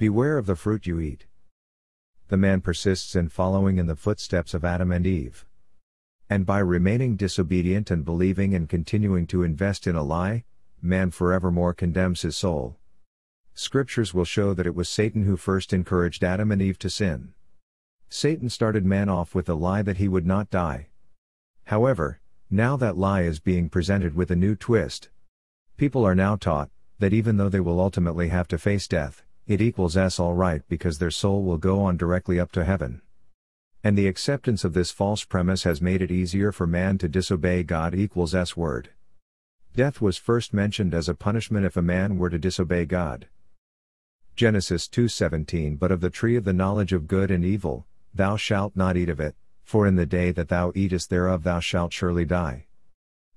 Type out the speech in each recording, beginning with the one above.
Beware of the fruit you eat. The man persists in following in the footsteps of Adam and Eve. And by remaining disobedient and believing and continuing to invest in a lie, man forevermore condemns his soul. Scriptures will show that it was Satan who first encouraged Adam and Eve to sin. Satan started man off with the lie that he would not die. However, now that lie is being presented with a new twist. People are now taught that even though they will ultimately have to face death, it equals s all right because their soul will go on directly up to heaven. And the acceptance of this false premise has made it easier for man to disobey God equals s word. Death was first mentioned as a punishment if a man were to disobey God. Genesis 2:17 But of the tree of the knowledge of good and evil, thou shalt not eat of it, for in the day that thou eatest thereof thou shalt surely die.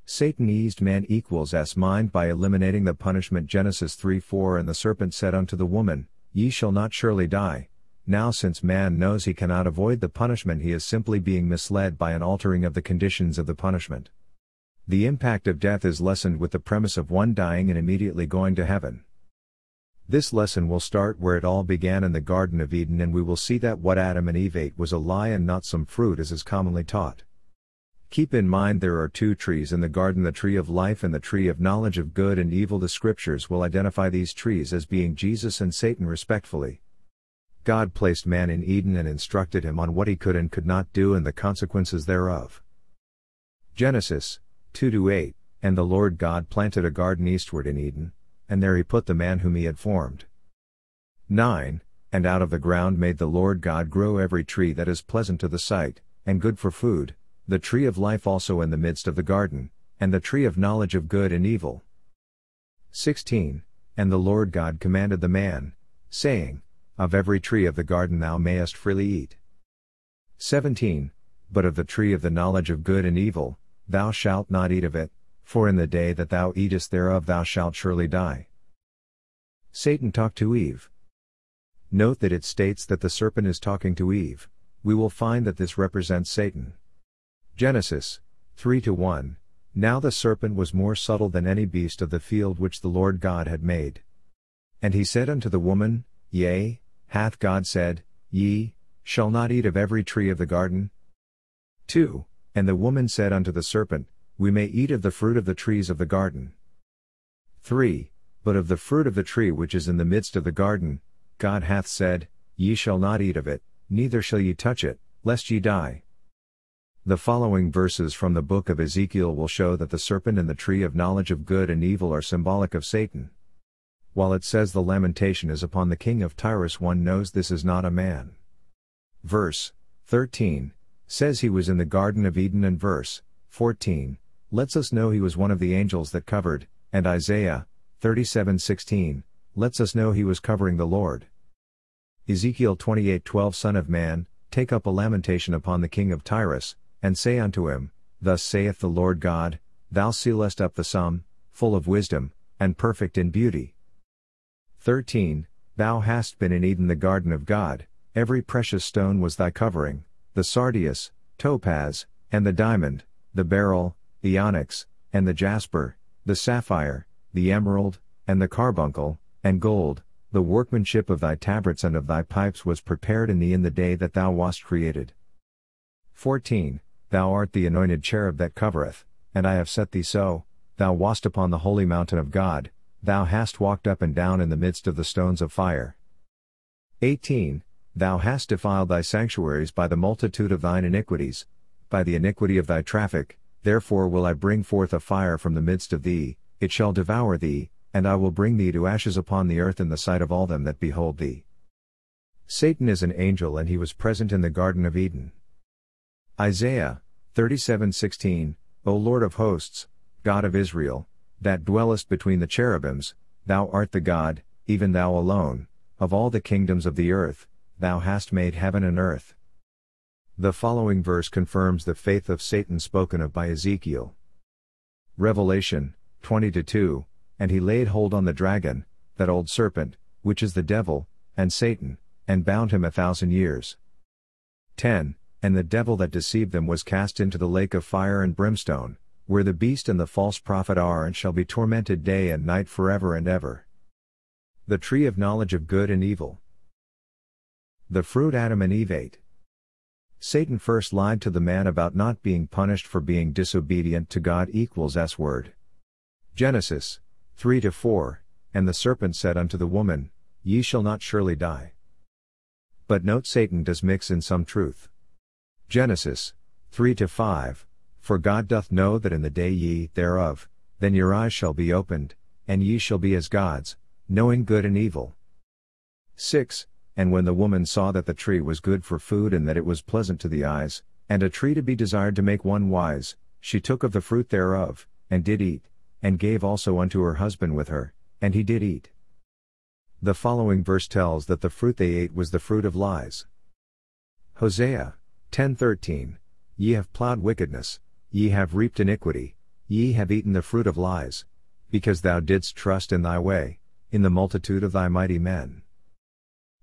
Satan eased man equals s mind by eliminating the punishment Genesis 3:4 and the serpent said unto the woman, Ye shall not surely die. Now since man knows he cannot avoid the punishment he is simply being misled by an altering of the conditions of the punishment. The impact of death is lessened with the premise of one dying and immediately going to heaven. This lesson will start where it all began in the Garden of Eden and we will see that what Adam and Eve ate was a lie and not some fruit as is commonly taught. Keep in mind there are two trees in the garden the tree of life and the tree of knowledge of good and evil. The scriptures will identify these trees as being Jesus and Satan respectfully. God placed man in Eden and instructed him on what he could and could not do and the consequences thereof. Genesis 2 8 And the Lord God planted a garden eastward in Eden, and there he put the man whom he had formed. 9 And out of the ground made the Lord God grow every tree that is pleasant to the sight, and good for food, the tree of life also in the midst of the garden, and the tree of knowledge of good and evil. 16 And the Lord God commanded the man, saying, Of every tree of the garden thou mayest freely eat. 17 But of the tree of the knowledge of good and evil, thou shalt not eat of it, for in the day that thou eatest thereof thou shalt surely die. Satan talked to Eve. Note that it states that the serpent is talking to Eve, we will find that this represents Satan. Genesis 3 1 Now the serpent was more subtle than any beast of the field which the Lord God had made. And he said unto the woman, Yea, hath God said, Ye shall not eat of every tree of the garden? 2 And the woman said unto the serpent, we may eat of the fruit of the trees of the garden. 3. But of the fruit of the tree which is in the midst of the garden, God hath said, Ye shall not eat of it, neither shall ye touch it, lest ye die. The following verses from the book of Ezekiel will show that the serpent and the tree of knowledge of good and evil are symbolic of Satan. While it says the lamentation is upon the king of Tyrus, one knows this is not a man. Verse 13 says he was in the Garden of Eden, and verse 14 lets us know he was one of the angels that covered, and Isaiah 37:16 lets us know he was covering the Lord. Ezekiel 28:12 Son of man, take up a lamentation upon the king of Tyrus, and say unto him, Thus saith the Lord God, Thou sealest up the sum, full of wisdom, and perfect in beauty. 13. Thou hast been in Eden the garden of God, every precious stone was thy covering, the sardius, topaz, and the diamond, the beryl, the onyx, and the jasper, the sapphire, the emerald, and the carbuncle, and gold, the workmanship of thy tabrets and of thy pipes was prepared in thee in the day that thou wast created. 14. Thou art the anointed cherub that covereth, and I have set thee so, thou wast upon the holy mountain of God, thou hast walked up and down in the midst of the stones of fire. 18. Thou hast defiled thy sanctuaries by the multitude of thine iniquities, by the iniquity of thy traffic, Therefore will I bring forth a fire from the midst of thee, it shall devour thee, and I will bring thee to ashes upon the earth in the sight of all them that behold thee. Satan is an angel and he was present in the Garden of Eden. Isaiah 37:16 O Lord of hosts, God of Israel, that dwellest between the cherubims, thou art the God, even thou alone, of all the kingdoms of the earth, thou hast made heaven and earth. The following verse confirms the faith of Satan spoken of by Ezekiel. Revelation 20 2 And he laid hold on the dragon, that old serpent, which is the devil, and Satan, and bound him a thousand years. 10 And the devil that deceived them was cast into the lake of fire and brimstone, where the beast and the false prophet are and shall be tormented day and night forever and ever. The tree of knowledge of good and evil. The fruit Adam and Eve ate. Satan first lied to the man about not being punished for being disobedient to God equals S word. Genesis 3 to 4, and the serpent said unto the woman, Ye shall not surely die. But note Satan does mix in some truth. Genesis 3 to 5, For God doth know that in the day ye thereof, then your eyes shall be opened, and ye shall be as gods, knowing good and evil. 6. And when the woman saw that the tree was good for food and that it was pleasant to the eyes, and a tree to be desired to make one wise, she took of the fruit thereof, and did eat, and gave also unto her husband with her, and he did eat. The following verse tells that the fruit they ate was the fruit of lies. Hosea 10:13 Ye have plowed wickedness, ye have reaped iniquity, ye have eaten the fruit of lies, because thou didst trust in thy way, in the multitude of thy mighty men.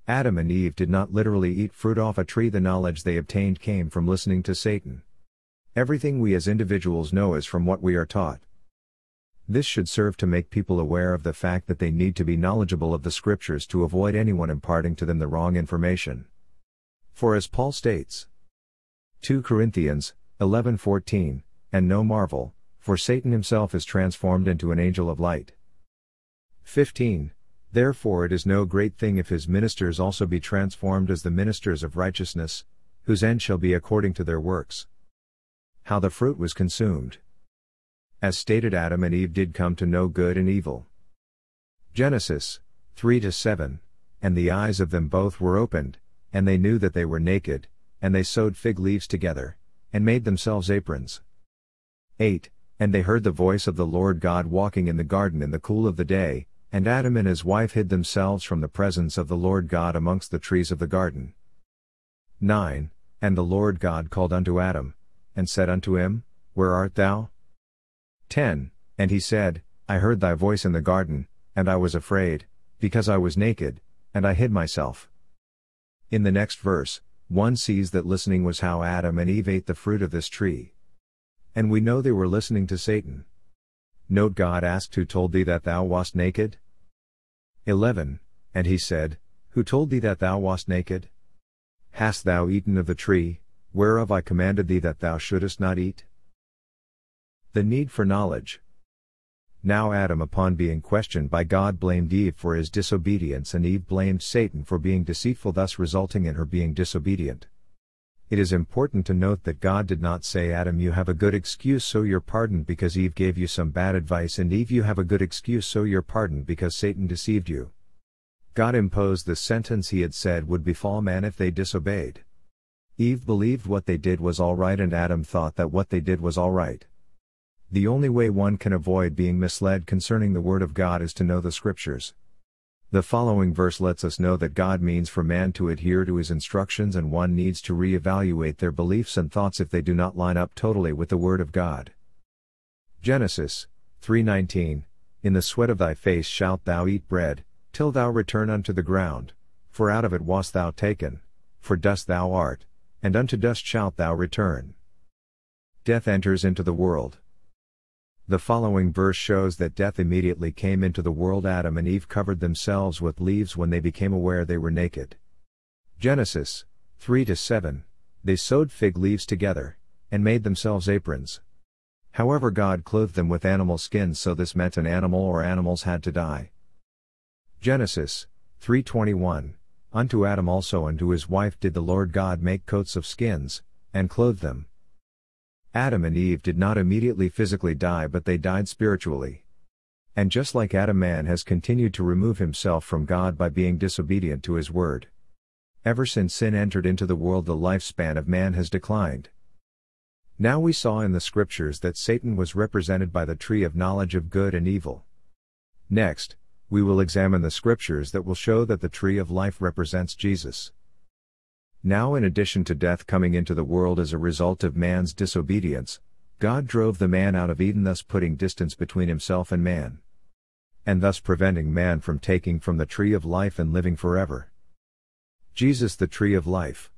Adam and Eve did not literally eat fruit off a tree, the knowledge they obtained came from listening to Satan. Everything we as individuals know is from what we are taught. This should serve to make people aware of the fact that they need to be knowledgeable of the scriptures to avoid anyone imparting to them the wrong information. For as Paul states, 2 Corinthians 11:14, and no marvel, for Satan himself is transformed into an angel of light. 15. Therefore it is no great thing if his ministers also be transformed as the ministers of righteousness, whose end shall be according to their works. How the fruit was consumed. As stated, Adam and Eve did come to know good and evil. Genesis 3 7 And the eyes of them both were opened, and they knew that they were naked, and they sewed fig leaves together, and made themselves aprons. 8 And they heard the voice of the Lord God walking in the garden in the cool of the day, and Adam and his wife hid themselves from the presence of the Lord God amongst the trees of the garden. 9 And the Lord God called unto Adam, and said unto him, Where art thou? 10. And he said, I heard thy voice in the garden, and I was afraid, because I was naked, and I hid myself. In the next verse, one sees that listening was how Adam and Eve ate the fruit of this tree. And we know they were listening to Satan. Note God asked Who told thee that thou wast naked? 11. And he said, Who told thee that thou wast naked? Hast thou eaten of the tree, whereof I commanded thee that thou shouldest not eat? The need for knowledge. Now Adam, upon being questioned by God, blamed Eve for his disobedience, and Eve blamed Satan for being deceitful, thus resulting in her being disobedient. It is important to note that God did not say, Adam, you have a good excuse, so you're pardoned because Eve gave you some bad advice, and Eve, you have a good excuse, so you're pardoned because Satan deceived you. God imposed the sentence he had said would befall man if they disobeyed. Eve believed what they did was all right, and Adam thought that what they did was all right. The only way one can avoid being misled concerning the Word of God is to know the Scriptures. The following verse lets us know that God means for man to adhere to his instructions and one needs to re-evaluate their beliefs and thoughts if they do not line up totally with the Word of God. Genesis 3:19 In the sweat of thy face shalt thou eat bread, till thou return unto the ground, for out of it wast thou taken, for dust thou art, and unto dust shalt thou return. Death enters into the world. The following verse shows that death immediately came into the world. Adam and Eve covered themselves with leaves when they became aware they were naked. Genesis 3 7 They sewed fig leaves together, and made themselves aprons. However, God clothed them with animal skins, so this meant an animal or animals had to die. Genesis 3:21 Unto Adam also and to his wife did the Lord God make coats of skins, and clothe them. Adam and Eve did not immediately physically die, but they died spiritually. And just like Adam, man has continued to remove himself from God by being disobedient to his word. Ever since sin entered into the world, the lifespan of man has declined. Now we saw in the scriptures that Satan was represented by the tree of knowledge of good and evil. Next, we will examine the scriptures that will show that the tree of life represents Jesus. Now, in addition to death coming into the world as a result of man's disobedience, God drove the man out of Eden, thus putting distance between himself and man. And thus preventing man from taking from the tree of life and living forever. Jesus the tree of life.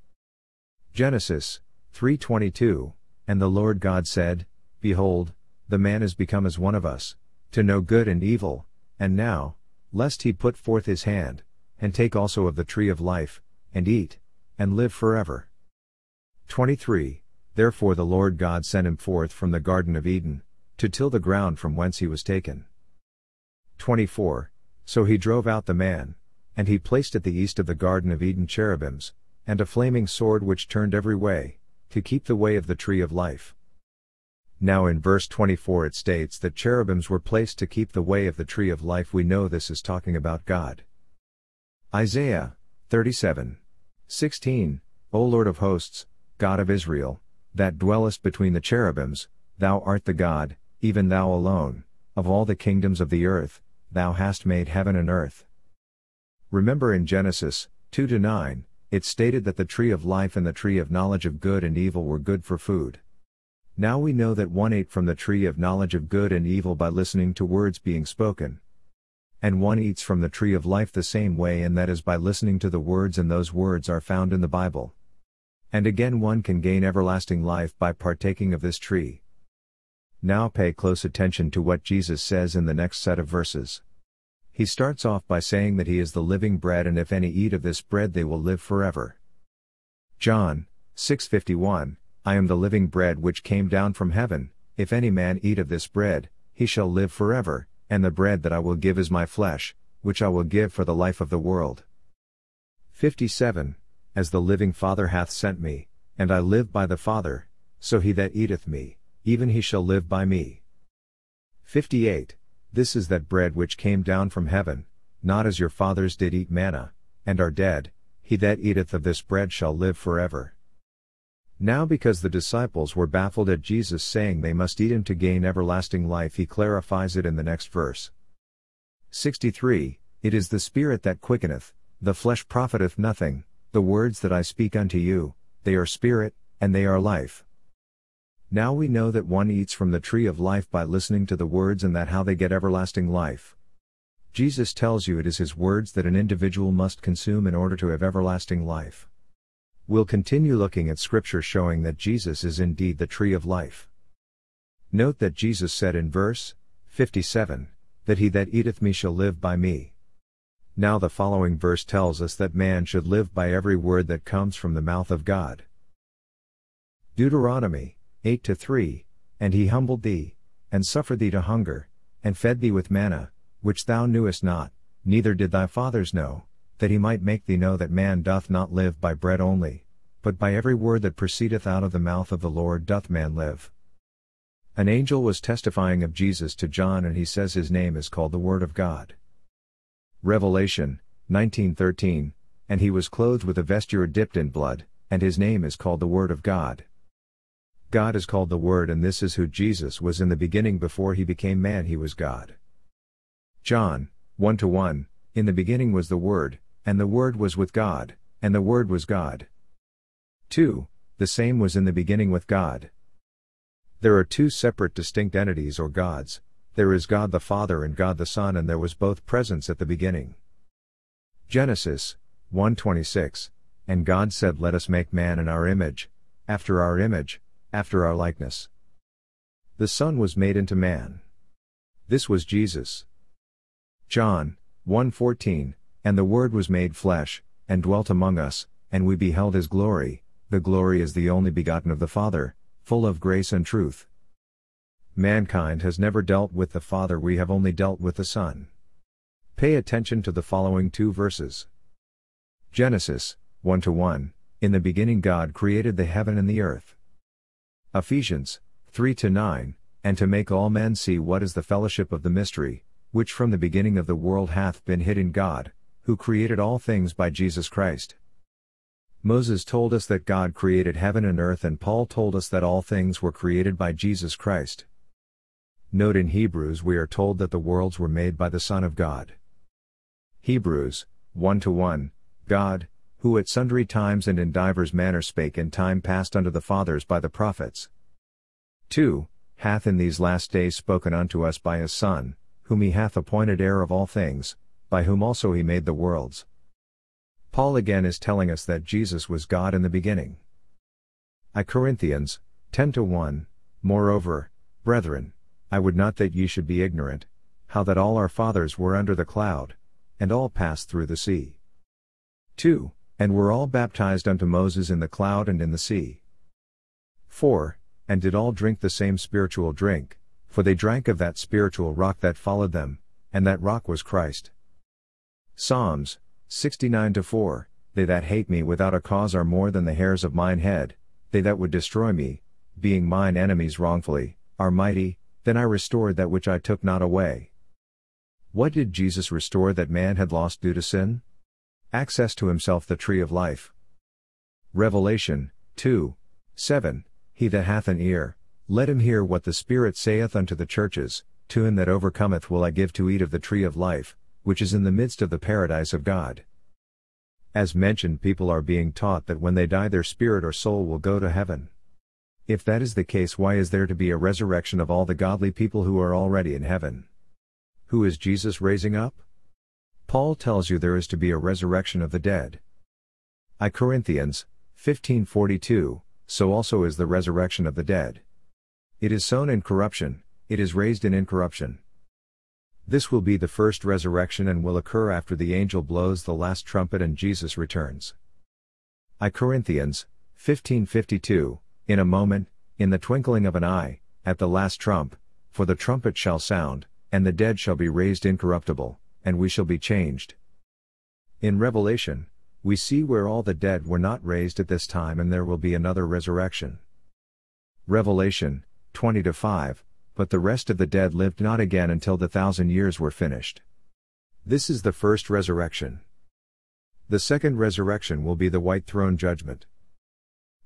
Genesis 3:22 And the Lord God said, Behold, the man is become as one of us, to know good and evil, and now, lest he put forth his hand, and take also of the tree of life, and eat, and live forever. 23. Therefore the Lord God sent him forth from the Garden of Eden, to till the ground from whence he was taken. 24. So he drove out the man, and he placed at the east of the Garden of Eden cherubims, and a flaming sword which turned every way, to keep the way of the tree of life. Now in verse 24 it states that cherubims were placed to keep the way of the tree of life. We know this is talking about God. Isaiah 37 16 O Lord of hosts, God of Israel, that dwellest between the cherubims, thou art the God, even thou alone, of all the kingdoms of the earth, thou hast made heaven and earth. Remember in Genesis 2 9, it stated that the tree of life and the tree of knowledge of good and evil were good for food. Now we know that one ate from the tree of knowledge of good and evil by listening to words being spoken. And one eats from the tree of life the same way, and that is by listening to the words, and those words are found in the Bible. And again, one can gain everlasting life by partaking of this tree. Now pay close attention to what Jesus says in the next set of verses. He starts off by saying that he is the living bread and if any eat of this bread they will live forever. John 6:51 I am the living bread which came down from heaven, if any man eat of this bread, he shall live forever, and the bread that I will give is my flesh, which I will give for the life of the world. 57 As the living Father hath sent me, and I live by the Father, so he that eateth me, even he shall live by me. 58 this is that bread which came down from heaven, not as your fathers did eat manna, and are dead, he that eateth of this bread shall live forever. Now, because the disciples were baffled at Jesus saying they must eat him to gain everlasting life, he clarifies it in the next verse. 63 It is the Spirit that quickeneth, the flesh profiteth nothing, the words that I speak unto you, they are spirit, and they are life. Now we know that one eats from the tree of life by listening to the words and that how they get everlasting life. Jesus tells you it is his words that an individual must consume in order to have everlasting life. We'll continue looking at scripture showing that Jesus is indeed the tree of life. Note that Jesus said in verse 57 that he that eateth me shall live by me. Now the following verse tells us that man should live by every word that comes from the mouth of God. Deuteronomy 8 to 3, and he humbled thee, and suffered thee to hunger, and fed thee with manna, which thou knewest not, neither did thy fathers know, that he might make thee know that man doth not live by bread only, but by every word that proceedeth out of the mouth of the Lord doth man live. An angel was testifying of Jesus to John and he says his name is called the Word of God. Revelation 19:13 And he was clothed with a vesture dipped in blood, and his name is called the Word of God. God is called the Word, and this is who Jesus was in the beginning before he became man, he was God. John 1 to 1 In the beginning was the Word, and the Word was with God, and the Word was God. 2. The same was in the beginning with God. There are two separate distinct entities or gods there is God the Father and God the Son, and there was both presence at the beginning. Genesis 1:26 And God said, Let us make man in our image, after our image, after our likeness. The Son was made into man. This was Jesus. John 1:14 And the word was made flesh and dwelt among us and we beheld his glory the glory is the only begotten of the Father full of grace and truth. Mankind has never dealt with the Father we have only dealt with the Son. Pay attention to the following two verses. Genesis 1 to 1 In the beginning God created the heaven and the earth. Ephesians 3 9, and to make all men see what is the fellowship of the mystery, which from the beginning of the world hath been hid in God, who created all things by Jesus Christ. Moses told us that God created heaven and earth, and Paul told us that all things were created by Jesus Christ. Note in Hebrews we are told that the worlds were made by the Son of God. Hebrews 1 1 God, who at sundry times and in divers manners spake in time past unto the fathers by the prophets. 2. Hath in these last days spoken unto us by his Son, whom he hath appointed heir of all things, by whom also he made the worlds. Paul again is telling us that Jesus was God in the beginning. I Corinthians 10 to 1 Moreover, brethren, I would not that ye should be ignorant, how that all our fathers were under the cloud, and all passed through the sea. 2 And were all baptized unto Moses in the cloud and in the sea. 4. And did all drink the same spiritual drink, for they drank of that spiritual rock that followed them, and that rock was Christ. Psalms 69 to 4 They that hate me without a cause are more than the hairs of mine head, they that would destroy me, being mine enemies wrongfully, are mighty, then I restored that which I took not away. What did Jesus restore that man had lost due to sin? Access to himself the tree of life. Revelation 2 7 He that hath an ear, let him hear what the Spirit saith unto the churches, to him that overcometh will I give to eat of the tree of life, which is in the midst of the paradise of God. As mentioned, people are being taught that when they die, their spirit or soul will go to heaven. If that is the case, why is there to be a resurrection of all the godly people who are already in heaven? Who is Jesus raising up? Paul tells you there is to be a resurrection of the dead. I Corinthians 15:42 So also is the resurrection of the dead. It is sown in corruption, it is raised in incorruption. This will be the first resurrection and will occur after the angel blows the last trumpet and Jesus returns. I Corinthians 15:52 In a moment, in the twinkling of an eye, at the last trump, for the trumpet shall sound, and the dead shall be raised incorruptible, and we shall be changed. In Revelation, we see where all the dead were not raised at this time and there will be another resurrection. Revelation 20 5, but the rest of the dead lived not again until the thousand years were finished. This is the first resurrection. The second resurrection will be the white throne judgment.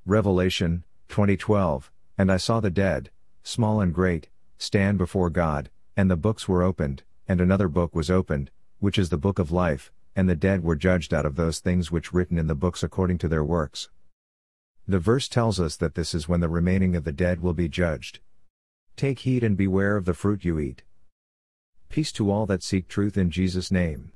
Revelation 2012 And I saw the dead, small and great, stand before God, and the books were opened, and another book was opened, which is the book of life, and the dead were judged out of those things which written in the books according to their works. The verse tells us that this is when the remaining of the dead will be judged. Take heed and beware of the fruit you eat. Peace to all that seek truth in Jesus' name.